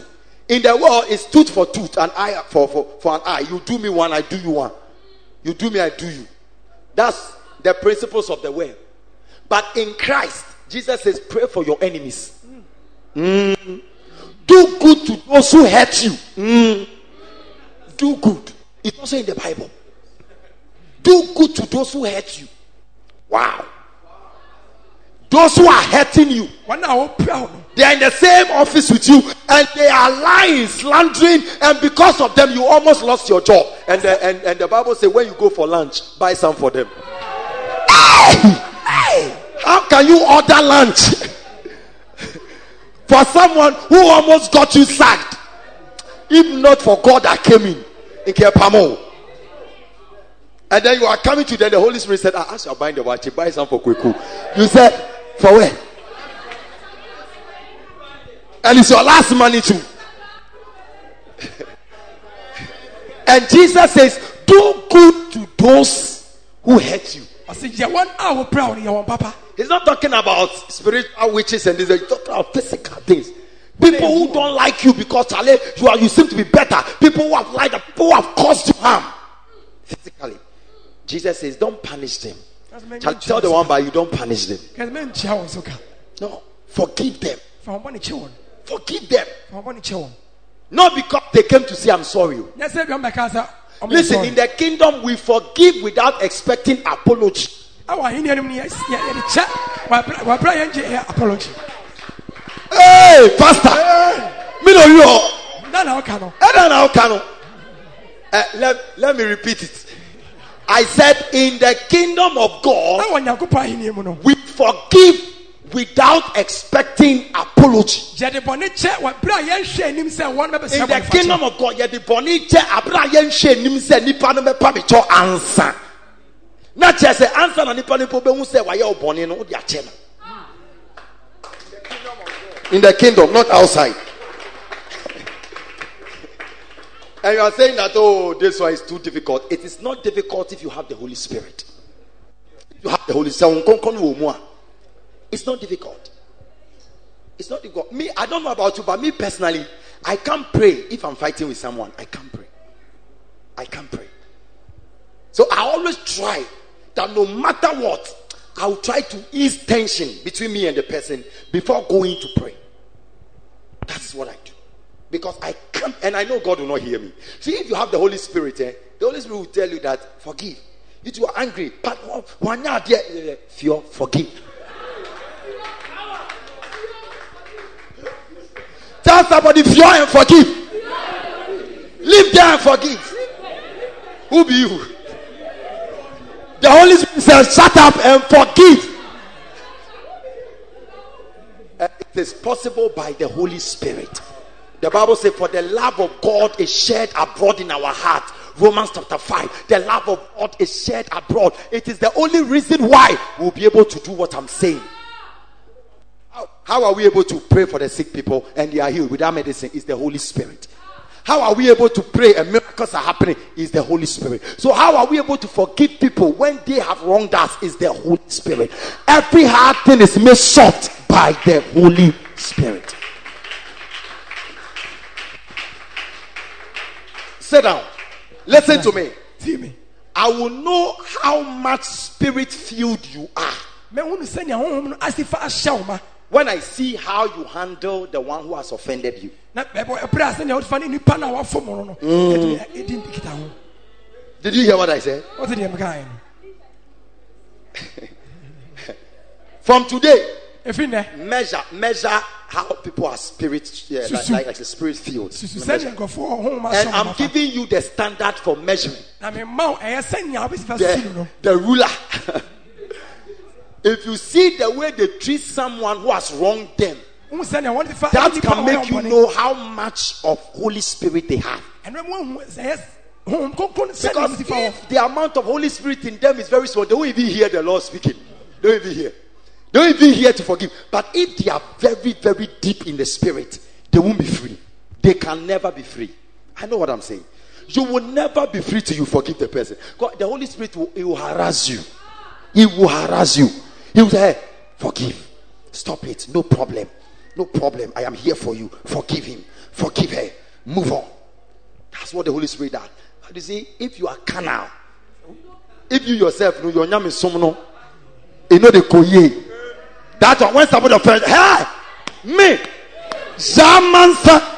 In the world, it's tooth for tooth, and eye for, for, for an eye. You do me one, I do you one. You do me, I do you. That's the principles of the world. But in Christ, Jesus says, pray for your enemies. Mm. Do good to those who hurt you. Mm. Do good. It's also in the Bible. Do good to those who hurt you. Wow. Those who are hurting you, wɔn a wɔpira wo no they are in the same office with you and they are lying, slandering, and because of them, you almost lost your job. And the, and, and the Bible says, when you go for lunch, buy some for them. How can you order lunch for someone who almost got you sacked? If not for God that came in, in Kepamo. And then you are coming to them, the Holy Spirit said, ah, I as you buying the watch, buy some for Kweku. You said, for where? And it's your last money too. and Jesus says, do good to those who hurt you. Ɔse yɛ wɔn a wɔpira wo no yɛ papa He's not talking about spiritual witches and this. He's talking about physical things. People who don't like you because Charlie, you are you seem to be better. People who have lied, people who have caused you harm physically. Jesus says, don't punish them. Tell, tell the one by you, don't punish them. kɛsɛ menkyia wɔn so No, forgive them. fa wɔn bɔ ne Forgive them. fa wɔn bɔ ne Not because they came to say, I'm sorry. Nyɛ sɛ bi wɔn bɛka sɛ ɔmo yɛ Listen, in the kingdom, we forgive without expecting apology. ɛwɔ ahenni anim no yɛ yɛ kyɛ wɔapira wɔapira yɛn gye yɛ apology Hey, Pastor! Me know you. na na ɔka no Ɛna na ɔka no. Let, let me repeat it. I said, in the kingdom of God, ɛwɔ nyankopɔn ahenni mu no we forgive without expecting apology. yɛde bɔne kyɛ wɔapira yɛn hwɛ anim sɛ wɔn bɛbɛsɛ In the kingdom of God, yɛde bɔne kyɛ abere a yɛnhwɛ anim sɛ nipa no bɛpa me kyɛ ansa. Na kyerɛ sɛ ansa na nipa no mpo bɛhu sɛ wayɛ wo bɔne no wode akyɛ no. In the kingdom, not outside. And you are saying that, oh, this one is too difficult. It is not difficult if you have the Holy Spirit. If you have the Holy Spirit. It's not difficult. It's not difficult. Me, I don't know about you, but me personally, I can't pray if I'm fighting with someone. I can't pray. I can't pray. So I always try that no matter what, I'll try to ease tension between me and the person before going to pray. That's what I do. Because I can't, and I know God will not hear me. See, if you have the Holy Spirit, eh, the Holy Spirit will tell you that forgive. If you are angry, but fear, forgive. Tell somebody, fear and forgive. Live there and forgive. Who be you? The Holy Spirit says, shut up and forgive. It is possible by the Holy Spirit. The Bible says, For the love of God is shed abroad in our heart Romans chapter 5. The love of God is shared abroad. It is the only reason why we'll be able to do what I'm saying. How, are we able to pray for the sick people and they are healed without medicine? It's the Holy Spirit. How are we able to pray and miracles are happening? Is the Holy Spirit. So how are we able to forgive people when they have wronged us? Is the Holy Spirit. Every hard thing is made soft by the Holy Spirit. Sit down. Listen to me. tie me I will know how much spirit filled you are mɛhunu sɛnea honhom no asi fa ahyɛ wo ma when I see how you handle the one who has offended you. na bɛbɔ ɛberɛ a sɛnea wode fa ne nnipa no. A wafom no no ɛde ɛdi kita ho Did you hear what I said? wote deɛ mekae no From today, measure measure how people are spirit yeah, like, like, like the spirit filled. susu sɛnea nkurɔfoɔ honhom And I'm wo ma fa giving you the standard for measuring. Na memma wo ɛyɛ sɛnea wobɛsi fa susu the, the ruler. if you see the way they treat someone who has wronged them, wohu sɛnea wɔde fa that can make you know how much of Holy Spirit they have. ɛno mu ahu sɛ ɛyɛ honhom kronkron Because wosi fa wɔ if the amount of Holy Spirit in them is very small, they won't even hear the Lord speaking. They won't even hear. They won't even hear to forgive. But if they are very, very deep in the spirit, they won't be free. They can never be free. I know what I'm saying. You will never be free till you forgive the person. God, the Holy Spirit will, will harass you. He will harass you. He will say, hey, forgive. Stop it. No problem. No problem. I am here for you. Forgive him. Forgive her. Move on. That's what the Holy Spirit does. But you see, if you are carnal, if you yourself know your name is somno, you know the koye. That one when somebody offends, hey, me, Zamansa.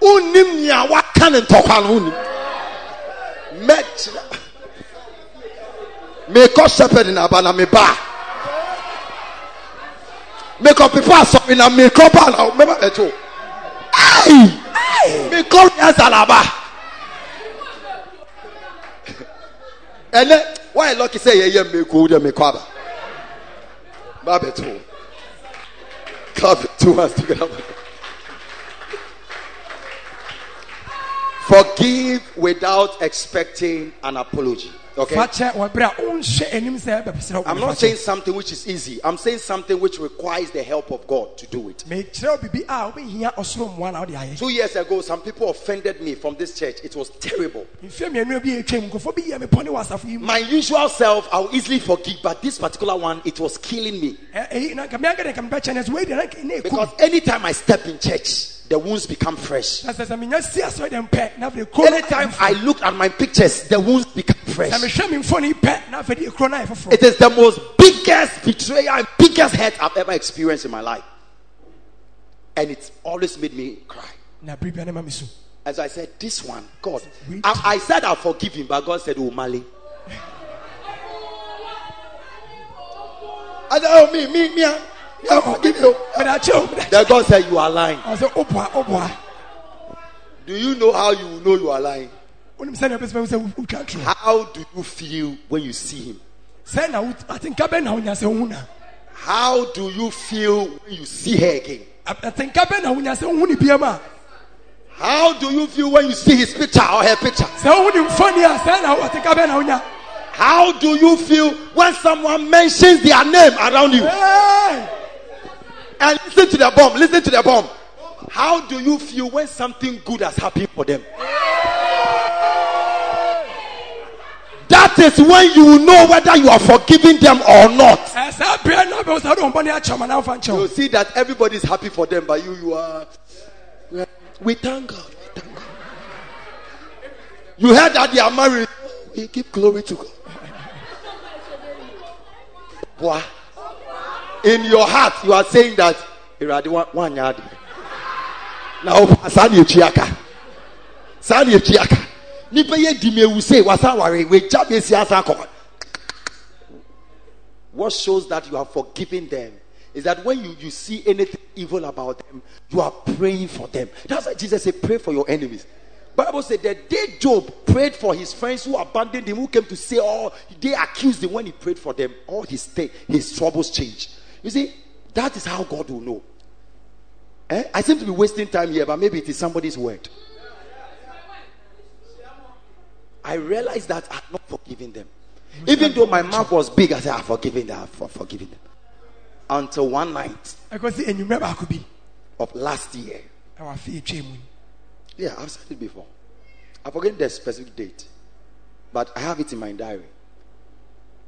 Unim ya waka ne ntɔkwa no unim. Mɛkyerɛ. Mekɔ shepherd na aba na me ba. Mekɔ pepa asɔre na mekɔ ba na mɛba bɛto. Ayi! Mekɔ yɛnsa na aba. Ɛnɛ wayɛ lucky sɛ yɛyɛ meko dɛ mekɔ aba. Ba bɛto. Clap two hands together. Forgive without expecting an apology. Okay. fa kyɛ wɔ berɛ a wonhwɛ anim sɛ ɛbɛpɛsrɛ wo I'm not saying something which is easy. I'm saying something which requires the help of God to do it. mekyerɛ wo biribi a wobɛhia ɔsoro mmoa na wode ayɛ Two years ago, some people offended me from this church. It was terrible. mfie mmienu bi ɛtwam nkurɔfoɔ bi yɛ me pɔne wɔ asafo yi mu My usual self, I'll easily forgive, but this particular one, it was killing me. Ɛ- ɛyi na nka meanka de nka mebɛkyɛ no sɛ wei deɛ na nka- na ɛkum Because anytime I step in church, the wounds become fresh. na sɛ sɛ menya si asɔre dɛ mpɛ na afei de kuro no Anytime I look at my pictures, the wounds become fresh. mehwɛ me mfoni pɛ na afei de kuro no ayɛ foforɔ It is the most biggest betrayal and biggest hurt I've ever experienced in my life. And it's always made me cry. na bere bia ne ma me su As I said, this one, God. I, I said I'll forgive him, but God said, Oh, Mali. I said, Oh, me, me, me, ah. I- me, I'll forgive you. mede akyɛ o mede Then God said, You are lying. I ɔsɛ woboa woboa Do you know how you know you are lying? wonim sɛnea wobɛsɛ sɛ wotwa toro How do you feel when you see him? sɛ na wo- atenka bɛ na wonya sɛ wohu na How do you feel when you see her again? atenka bɛ na wonya sɛ wohu ne biam a How do you feel when you see his picture or her picture? sɛ wohu ne mfoni a sɛ na atenka bɛ na wonya How do you feel when someone mentions their name around you? And listen to the bomb. Listen to the bomb. How do you feel when something good has happened for them? That is when you know whether you are forgiving them or not. Ɛ, saa berɛ na wobɛhu sɛ wode wo bɔne akyɛ ma na wofa nkyɛ You see that everybody is happy for them, but you, you are. We thank God. We thank God. You heard that they are married. We give glory to God. Boy, in your heart, you are saying that. "Awurade, wa- wanyɛ adeɛ." Na wo- saa na etua aka. Saa di asa akɔ. What shows that you are forgiving them is that when you, you see anything evil about them, you are praying for them. That's why Jesus said, Pray for your enemies. Bible said that day Job prayed for his friends who abandoned him, who came to say, Oh, they accused him when he prayed for them. All his th- his troubles changed. You see, that is how God will know. Eh? I seem to be wasting time here, but maybe it is somebody's word. I realized that I'm not forgiving them. Even though my mouth was big, I said, I've forgiven them, I've forgiven them. Until one night ɛkɔsi enyimrɛ baako bi of last year. ɛwɔ afe etwa mu Yeah, I've said it before. I forget the specific date, but I have it in my diary.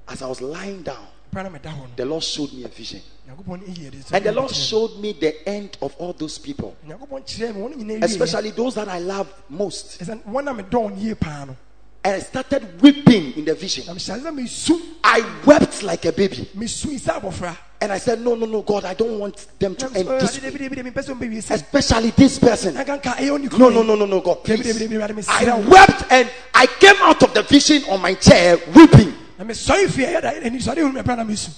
As I was lying down, pɛrɛ na mɛda hɔ no the Lord showed me a vision. nyankopɔn eyi ɛde And the Lord showed me the end of all those people, nyankopɔn kyerɛ mi wɔn nyinaa wie especially those that I love most. ɛsɛ wɔn a mɛ dɔn yie paa no And I started weeping in the vision. na mehyɛ sɛ mesu I wept like a baby. mesu sɛ abɔfra And I said, No, no, no, God, I don't want them to end this way. mepɛ sɛ ɔmbɛwie sɛ Especially this person. ɛnkanka ɛyɛ ɔne No, no, no, no, no, God, please. I wept and I came out of the vision on my chair weeping. Na mesɔre fie ɛyɛ da ɛni sɔre hu mɛpɛ na mesu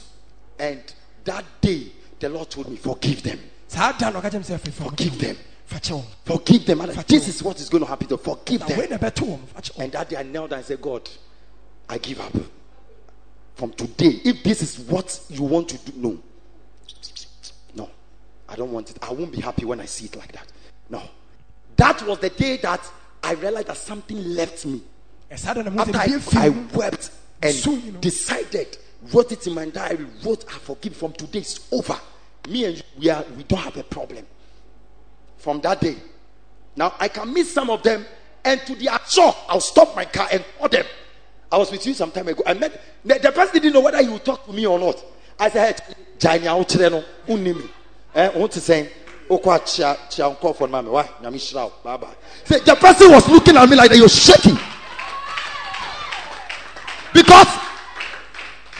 And that day, the Lord told me, Forgive them. saa da na ɔka kyɛm sɛ Forgive them. Forgive them. And this is what is going to happen to forgive them. wei na ɛbɛto wɔn fakyɛ wɔn And that day I knelt and said, God, I give up. From today, if this is what you want to do, no. No, I don't want it. I won't be happy when I see it like that. No. That was the day that I realized that something left me. ɛsaa da na After I, I wept and So, you know. decided, wrote it in my diary, wrote, I forgive from today, it's over. Me and you, we, are, we don't have a problem. From that day. Now, I can meet some of them, and to their shock, I'll stop my car and call them. I was with you some time ago. I met the, the person didn't know whether he would talk to me or not. I said, hey, Janya, wo kyerɛ no, wonni me. Eh, want to sɛn? Wokɔ akyia- kyia wo nkurɔfoɔ no ma me. Why? Nyame hyira wo. Bye bye. Say, the person was looking at me like that. Was shaking. Because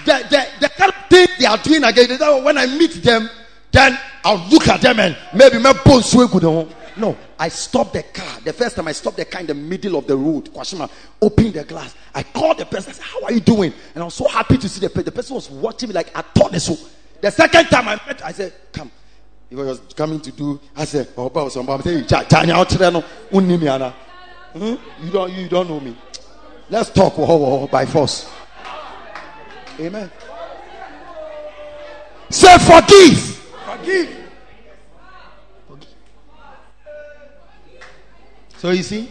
the, the, the kind of thing they are doing again, when I meet them, then I'll look at them and maybe my bones will go No, I stopped the car. The first time I stopped the car in the middle of the road, Kwashima opened the glass. I called the person. I said, How are you doing? And I was so happy to see the person. The person was watching me like I thought so. The second time I met, I said, Come. He was coming to do. I said, Oh, boss, I'm saying, "Ja- ja- ja- no, me, Hmm? You don't, you don't know me. Let's talk oh, oh, by force. Amen. Say forgive. forgive So you see,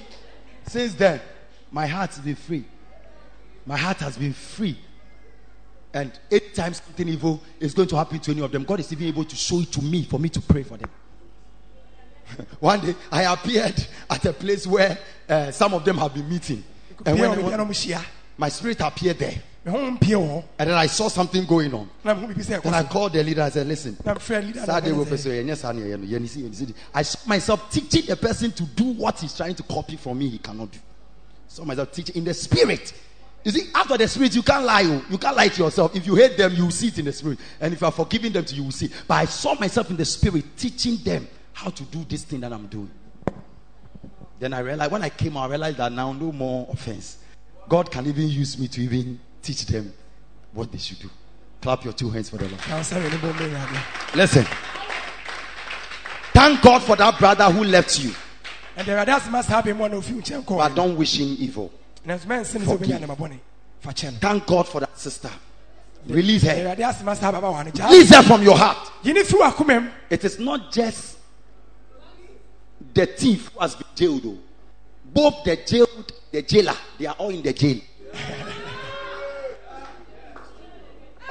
since then, my heart has been free. My heart has been free. And eight times something evil is going to happen to any of them, God is even able to show it to me for me to pray for them. One day, I appeared at a place where uh, some of them have been meeting. And when, when my spirit appeared there, me ho mpie wɔ hɔ and then I saw something going on. na me ho bibi sɛ Then I called the leader. I said, Listen, na mfrɛ leader na Saturday so. I saw myself teaching the person to do what he's trying to copy from me, he cannot do. Saw myself teaching in the spirit. You see, after the spirit, you can't lie. oh. You can't lie to yourself. If you hate them, you will see it in the spirit. And if you are forgiving them, you will see. But I saw myself in the spirit teaching them how to do this thing that I'm doing. Then I realized, when I came out, I realized that now no more offense. God can even use me to even teach them what they should do. Clap your two hands for the Lord. na ɔsɛ wei ne bɔ mbɛ Listen. Thank God for that brother who left you, And awurade asɛm asa abɛ mu a na ofi nkyɛn but don't wish him evil. nanso mɛnse ne sɛ obɛnya nema bɔne fa kyɛ no Thank God for that sister. Release her. awurade asɛm asa aba wɔ ne gyaa Release her from your heart. yi ne firi wakoma It is not just the thief has been jailed, though. Both the jailed, the jailer, they are all in the jail.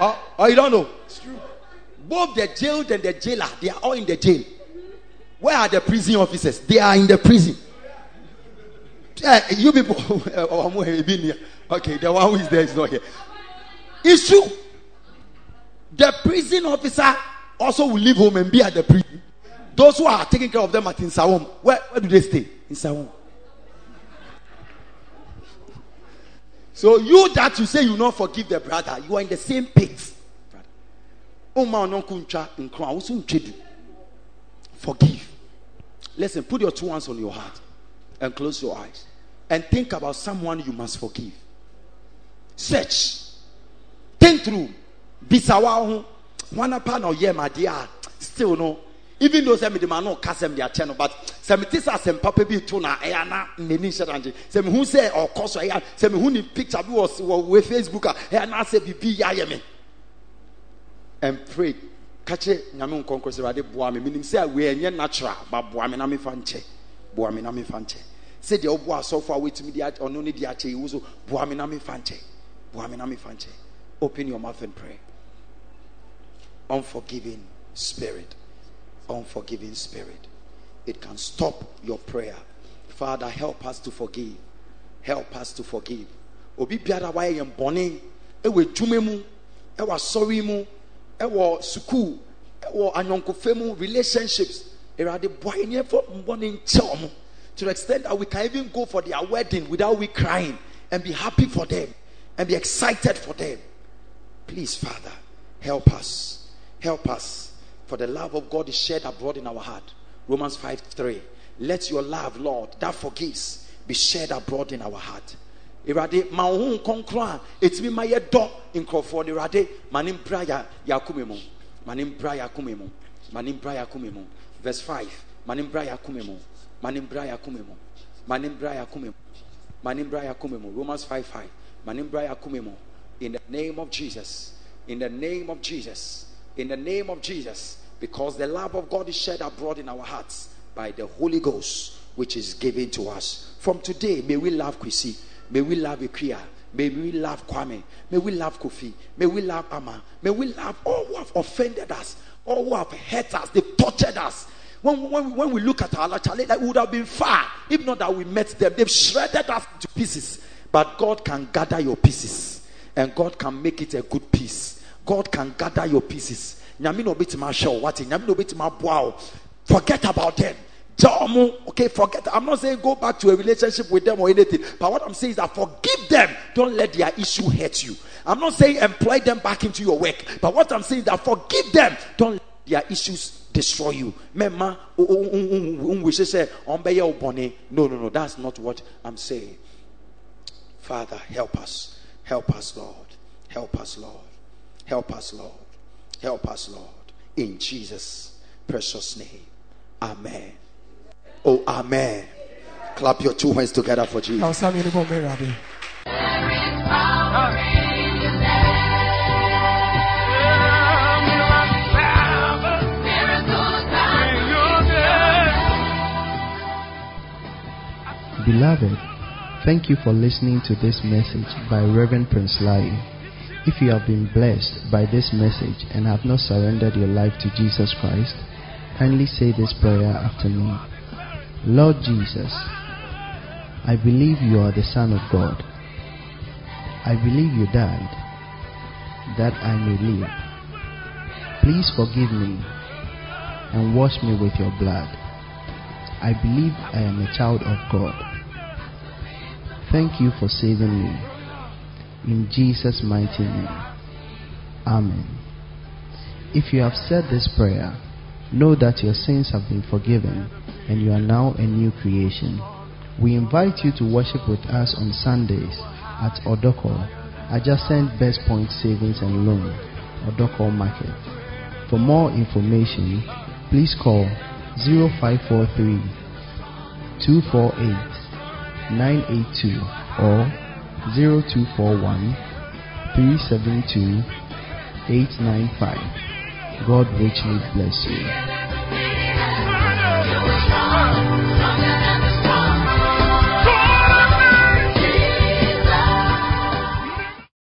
oh, oh, you don't know? It's true. Both the jailed and the jailer, they are all in the jail. Where are the prison officers? They are in the prison. Eh, you people, oh, okay, the one who is there is not here. It's true. The prison officer also will leave home and be at the prison. Those who are taking care of them at Nsawam, where, where do they stay? In Sawam. So you that you say you not forgive the brother, you are in the same pit. Oma ononku ncha nkron, a wosu ntwedu. Forgive. Listen, put your two hands on your heart and close your eyes and think about someone you must forgive. Search. Think through. Bisawa oh, ho. Wana pa na oyɛ ma deɛ still no. Even though sɛ mede ma no ɔka sɛ mede akyɛ no but sɛ mete sɛ papa bi to na ɛyɛ na n'ani hyɛ da nkye sɛ mehu sɛ ɔkɔ so ɛyɛ sɛ mehu ne picture bi wɔ Facebook a ɛyɛ na sɛ biribi and pray. Ka kyerɛ nyame nkɔnkɔ sɛ awurade boa me. Menim sɛ wei ɛnyɛ natural ba boa me na mefa nkyɛ. Boa me na mefa nkyɛ. Sɛdeɛ woboa asɔfo a wɔtumi de ɔno ne de akyɛ yi wo so boa me na mefa nkyɛ. Boa na mefa nkyɛ. Open your mouth and pray. Unforgiving spirit unforgiving spirit. It can stop your prayer. Father help us to forgive. Help us to forgive. Obi biara wayɛ yɛn bɔne ɛwɔ adwuma mu ɛwɔ asɔre mu ɛwɔ sukuu ɛwɔ anyɔnkofa mu relationships. Awurade boa yɛn yɛfɔ mbɔne nkyɛ wɔn to the extent that we can even go for their wedding without we crying and be happy for them and be excited for them. Please, Father, help us. Help us. For the love of God is shed abroad in our heart. Romans 5 3. Let your love, Lord, that forgives, be shed abroad in our heart. Irade, ma wo ho nkronkron a ɛtumi ma yɛdɔ nkurɔfoɔ no Irade, ma ne mbra yɛ yɛ akoma mu. Ma ne mbra yɛ mu. Ma. Verse 5. Ma ne mbra yɛ akoma mu. Ma ne mbra yɛ akoma mu. Ma Yakumemo, Romans 5 5. Manimbra Yakumemo, in the name of Jesus, in the name of Jesus, in the name of Jesus, because the love of God is shed abroad in our hearts by the Holy Ghost, which is given to us. From today, may we love Kwisi, may we love Ikria, may we love Kwame, may we love Kofi, may we love Ama, may we love all who have offended us, all who have hurt us, they've tortured us. When, when, when we look at our like we would have been far if not that we met them. They've shredded us to pieces. But God can gather your pieces and God can make it a good piece. God can gather your pieces. Forget about them. Okay, forget. I'm not saying go back to a relationship with them or anything. But what I'm saying is that forgive them. Don't let their issue hurt you. I'm not saying employ them back into your work. But what I'm saying is that forgive them. Don't let their issues destroy you. No, no, no. That's not what I'm saying. Father, help us. Help us, Lord. Help us, Lord. Help us, Lord. Help us, Lord. In Jesus' precious name. Amen. Oh, Amen. Clap your two hands together for Jesus. na ɔsa mmienu bɔ ɔmo Beloved, thank you for listening to this message by Reverend Prince Lai. If you have been blessed by this message and have not surrendered your life to Jesus Christ, kindly say this prayer after me. Lord Jesus, I believe you are the Son of God. I believe you died that I may live. Please forgive me and wash me with your blood. I believe I am a child of God. Thank you for saving me. In Jesus' mighty name. Amen. If you have said this prayer, know that your sins have been forgiven and you are now a new creation. We invite you to worship with us on Sundays at Odoko, adjacent Best Point Savings and Loan, Odoko Market. For more information, please call 0543 248 982 or 0241 372 895. God richly bless. You.